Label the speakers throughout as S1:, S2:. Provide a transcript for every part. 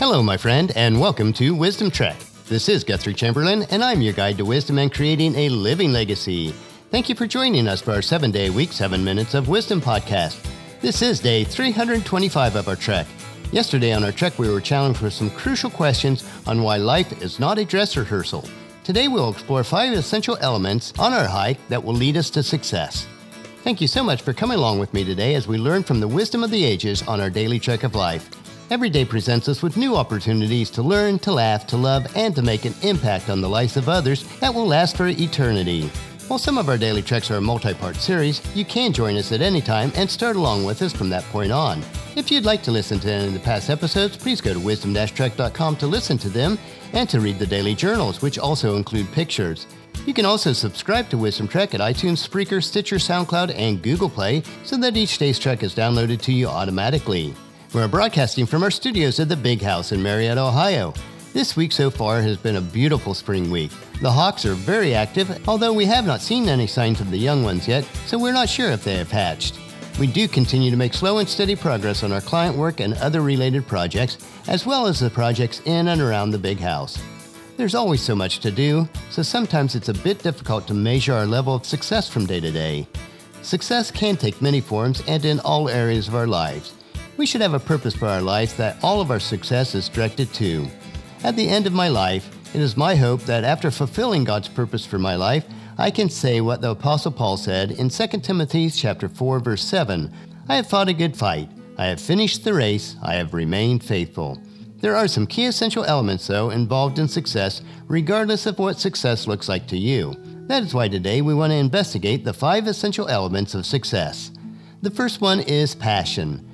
S1: Hello, my friend, and welcome to Wisdom Trek. This is Guthrie Chamberlain, and I'm your guide to wisdom and creating a living legacy. Thank you for joining us for our seven day week, seven minutes of wisdom podcast. This is day 325 of our trek. Yesterday on our trek, we were challenged with some crucial questions on why life is not a dress rehearsal. Today, we'll explore five essential elements on our hike that will lead us to success. Thank you so much for coming along with me today as we learn from the wisdom of the ages on our daily trek of life. Every day presents us with new opportunities to learn, to laugh, to love, and to make an impact on the lives of others that will last for eternity. While some of our daily treks are a multi part series, you can join us at any time and start along with us from that point on. If you'd like to listen to any of the past episodes, please go to wisdom trek.com to listen to them and to read the daily journals, which also include pictures. You can also subscribe to Wisdom Trek at iTunes, Spreaker, Stitcher, SoundCloud, and Google Play so that each day's trek is downloaded to you automatically. We're broadcasting from our studios at the Big House in Marietta, Ohio. This week so far has been a beautiful spring week. The hawks are very active, although we have not seen any signs of the young ones yet, so we're not sure if they have hatched. We do continue to make slow and steady progress on our client work and other related projects, as well as the projects in and around the big house. There's always so much to do, so sometimes it's a bit difficult to measure our level of success from day to day. Success can take many forms and in all areas of our lives. We should have a purpose for our life that all of our success is directed to. At the end of my life, it is my hope that after fulfilling God's purpose for my life, I can say what the apostle Paul said in 2 Timothy chapter 4 verse 7, I have fought a good fight. I have finished the race. I have remained faithful. There are some key essential elements though involved in success regardless of what success looks like to you. That is why today we want to investigate the five essential elements of success. The first one is passion.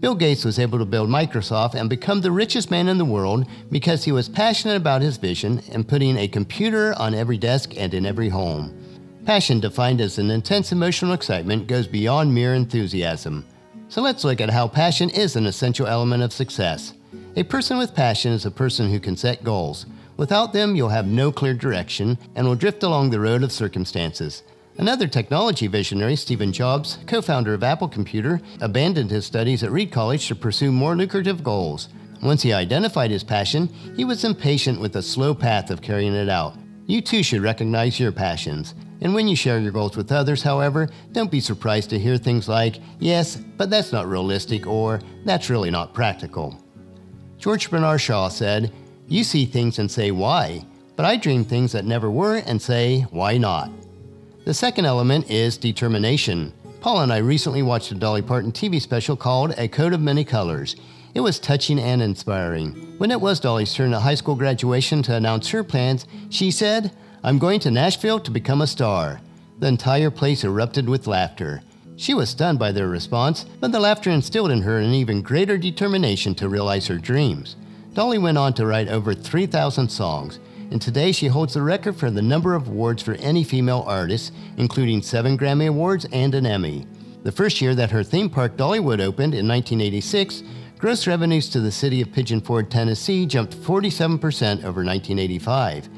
S1: Bill Gates was able to build Microsoft and become the richest man in the world because he was passionate about his vision and putting a computer on every desk and in every home. Passion, defined as an intense emotional excitement, goes beyond mere enthusiasm. So let's look at how passion is an essential element of success. A person with passion is a person who can set goals. Without them, you'll have no clear direction and will drift along the road of circumstances. Another technology visionary, Stephen Jobs, co founder of Apple Computer, abandoned his studies at Reed College to pursue more lucrative goals. Once he identified his passion, he was impatient with the slow path of carrying it out. You too should recognize your passions. And when you share your goals with others, however, don't be surprised to hear things like, yes, but that's not realistic, or that's really not practical. George Bernard Shaw said, You see things and say, why? But I dream things that never were and say, why not? The second element is determination. Paul and I recently watched a Dolly Parton TV special called A Coat of Many Colors. It was touching and inspiring. When it was Dolly's turn at high school graduation to announce her plans, she said, I'm going to Nashville to become a star. The entire place erupted with laughter. She was stunned by their response, but the laughter instilled in her an even greater determination to realize her dreams. Dolly went on to write over 3,000 songs and today she holds the record for the number of awards for any female artist, including seven Grammy Awards and an Emmy. The first year that her theme park Dollywood opened in 1986, gross revenues to the city of Pigeon Forge, Tennessee jumped 47% over 1985.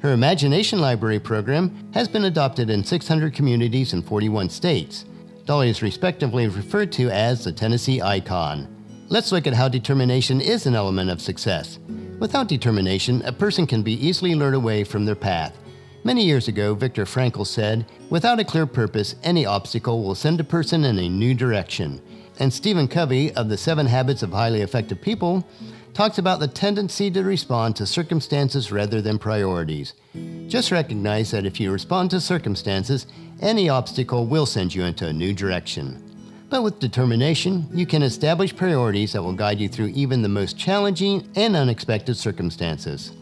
S1: Her Imagination Library program has been adopted in 600 communities in 41 states. Dolly is respectively referred to as the Tennessee icon. Let's look at how determination is an element of success. Without determination, a person can be easily lured away from their path. Many years ago, Viktor Frankl said, Without a clear purpose, any obstacle will send a person in a new direction. And Stephen Covey of the Seven Habits of Highly Effective People talks about the tendency to respond to circumstances rather than priorities. Just recognize that if you respond to circumstances, any obstacle will send you into a new direction. But with determination, you can establish priorities that will guide you through even the most challenging and unexpected circumstances.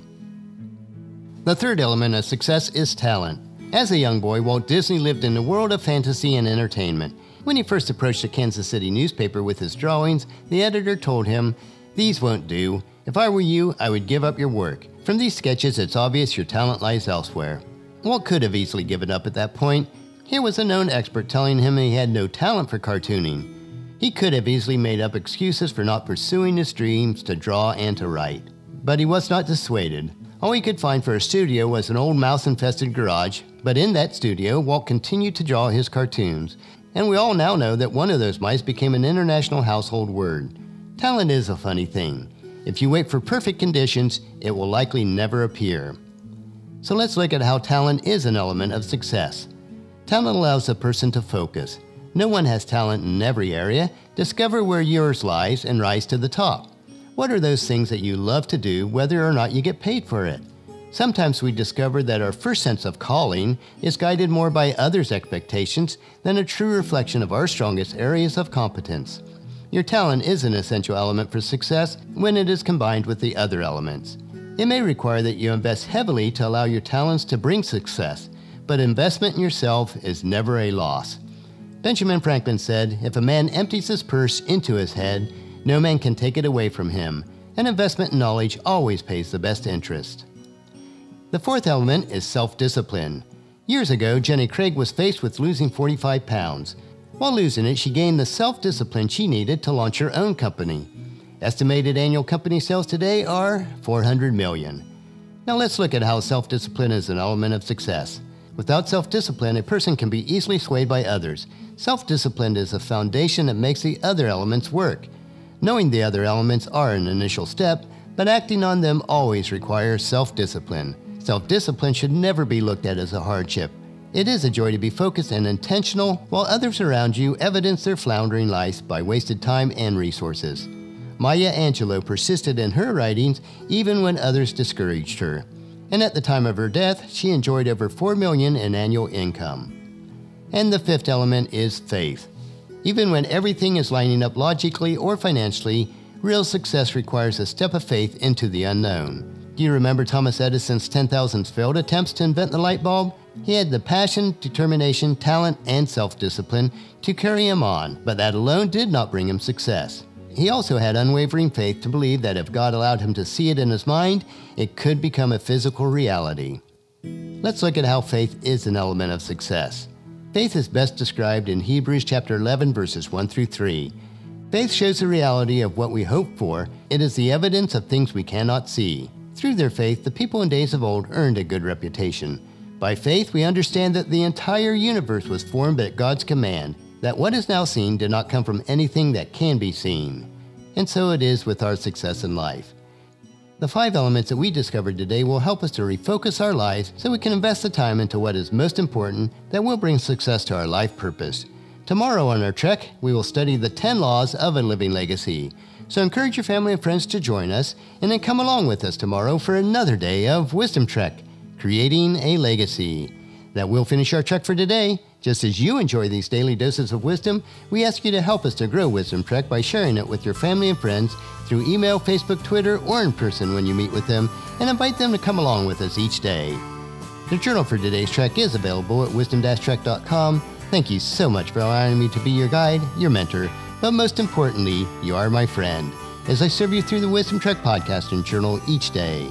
S1: The third element of success is talent. As a young boy, Walt Disney lived in a world of fantasy and entertainment. When he first approached a Kansas City newspaper with his drawings, the editor told him, These won't do. If I were you, I would give up your work. From these sketches, it's obvious your talent lies elsewhere. Walt could have easily given up at that point, here was a known expert telling him he had no talent for cartooning. He could have easily made up excuses for not pursuing his dreams to draw and to write. But he was not dissuaded. All he could find for a studio was an old mouse infested garage, but in that studio, Walt continued to draw his cartoons. And we all now know that one of those mice became an international household word. Talent is a funny thing. If you wait for perfect conditions, it will likely never appear. So let's look at how talent is an element of success. Talent allows a person to focus. No one has talent in every area. Discover where yours lies and rise to the top. What are those things that you love to do, whether or not you get paid for it? Sometimes we discover that our first sense of calling is guided more by others' expectations than a true reflection of our strongest areas of competence. Your talent is an essential element for success when it is combined with the other elements. It may require that you invest heavily to allow your talents to bring success, but investment in yourself is never a loss. Benjamin Franklin said, If a man empties his purse into his head, no man can take it away from him. An investment in knowledge always pays the best interest. The fourth element is self discipline. Years ago, Jenny Craig was faced with losing 45 pounds. While losing it, she gained the self discipline she needed to launch her own company. Estimated annual company sales today are 400 million. Now let's look at how self discipline is an element of success. Without self discipline, a person can be easily swayed by others. Self discipline is the foundation that makes the other elements work. Knowing the other elements are an initial step, but acting on them always requires self discipline. Self discipline should never be looked at as a hardship. It is a joy to be focused and intentional while others around you evidence their floundering lives by wasted time and resources. Maya Angelou persisted in her writings even when others discouraged her. And at the time of her death, she enjoyed over 4 million in annual income. And the fifth element is faith. Even when everything is lining up logically or financially, real success requires a step of faith into the unknown. Do you remember Thomas Edison's 10,000 failed attempts to invent the light bulb? He had the passion, determination, talent, and self discipline to carry him on, but that alone did not bring him success. He also had unwavering faith to believe that if God allowed him to see it in his mind, it could become a physical reality. Let's look at how faith is an element of success. Faith is best described in Hebrews chapter 11 verses 1 through 3. Faith shows the reality of what we hope for. It is the evidence of things we cannot see. Through their faith, the people in days of old earned a good reputation. By faith, we understand that the entire universe was formed at God's command, that what is now seen did not come from anything that can be seen. And so it is with our success in life. The five elements that we discovered today will help us to refocus our lives so we can invest the time into what is most important that will bring success to our life purpose. Tomorrow on our trek, we will study the 10 laws of a living legacy. So encourage your family and friends to join us and then come along with us tomorrow for another day of Wisdom Trek, creating a legacy. That will finish our trek for today. Just as you enjoy these daily doses of wisdom, we ask you to help us to grow Wisdom Trek by sharing it with your family and friends through email, Facebook, Twitter, or in person when you meet with them, and invite them to come along with us each day. The journal for today's trek is available at wisdom-trek.com. Thank you so much for allowing me to be your guide, your mentor, but most importantly, you are my friend as I serve you through the Wisdom Trek podcast and journal each day.